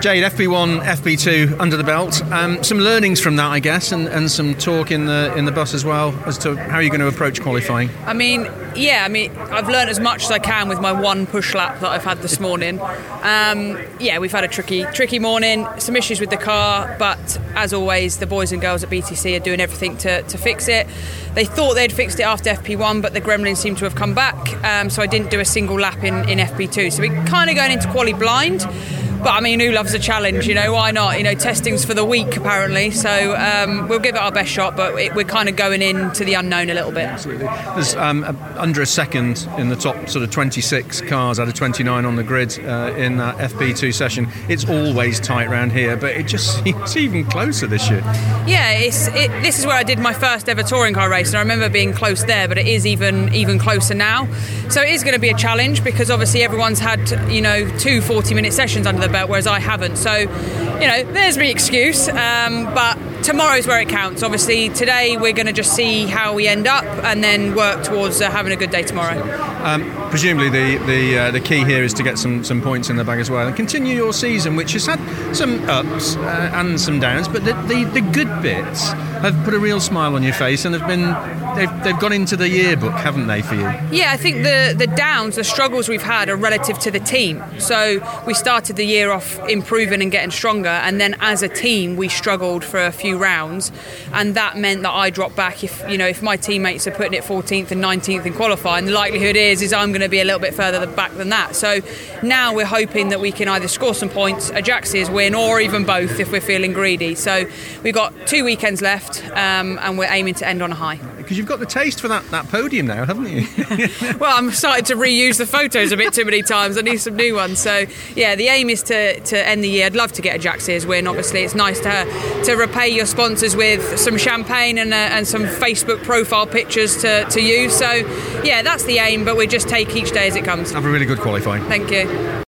Jade, FP1, FP2 under the belt. Um, some learnings from that, I guess, and, and some talk in the in the bus as well as to how you're going to approach qualifying. I mean, yeah, I mean, I've learned as much as I can with my one push lap that I've had this morning. Um, yeah, we've had a tricky, tricky morning, some issues with the car, but as always, the boys and girls at BTC are doing everything to, to fix it. They thought they'd fixed it after FP1, but the gremlins seem to have come back, um, so I didn't do a single lap in, in FP2. So we're kind of going into quali blind. But I mean, who loves a challenge? You know, why not? You know, testing's for the week apparently, so um, we'll give it our best shot. But it, we're kind of going into the unknown a little bit. Absolutely. There's um, under a second in the top sort of 26 cars out of 29 on the grid uh, in that FP2 session. It's always tight around here, but it just seems even closer this year. Yeah, it's it, this is where I did my first ever touring car race, and I remember being close there, but it is even even closer now. So it is going to be a challenge because obviously everyone's had you know two 40 minute sessions under the the belt, whereas I haven't. So, you know, there's my excuse. Um, but tomorrow's where it counts. Obviously, today we're going to just see how we end up and then work towards uh, having a good day tomorrow. Um, presumably, the the uh, the key here is to get some some points in the bag as well and continue your season, which has had some ups uh, and some downs, but the, the, the good bits have put a real smile on your face and have been they've, they've gone into the yearbook, haven't they, for you? Yeah, I think the, the downs, the struggles we've had are relative to the team. So we started the year off improving and getting stronger, and then as a team, we struggled for a few rounds, and that meant that I dropped back. If you know, if my teammates are putting it 14th and 19th in qualifying, the likelihood is is I'm going to be a little bit further back than that. So now we're hoping that we can either score some points, a Jack Sears win, or even both if we're feeling greedy. So we've got two weekends left, um, and we're aiming to end on a high because you've got the taste for that, that podium now, haven't you? well, I'm starting to reuse the photos a bit too many times. I need some new ones. So, yeah, the aim is to, to end the year. I'd love to get a Jack Sears win. Obviously, it's nice to to repay your sponsors with some champagne and, uh, and some Facebook profile pictures to, to use. So, yeah, that's the aim, but we just take each day as it comes. Have a really good qualifying. Thank you.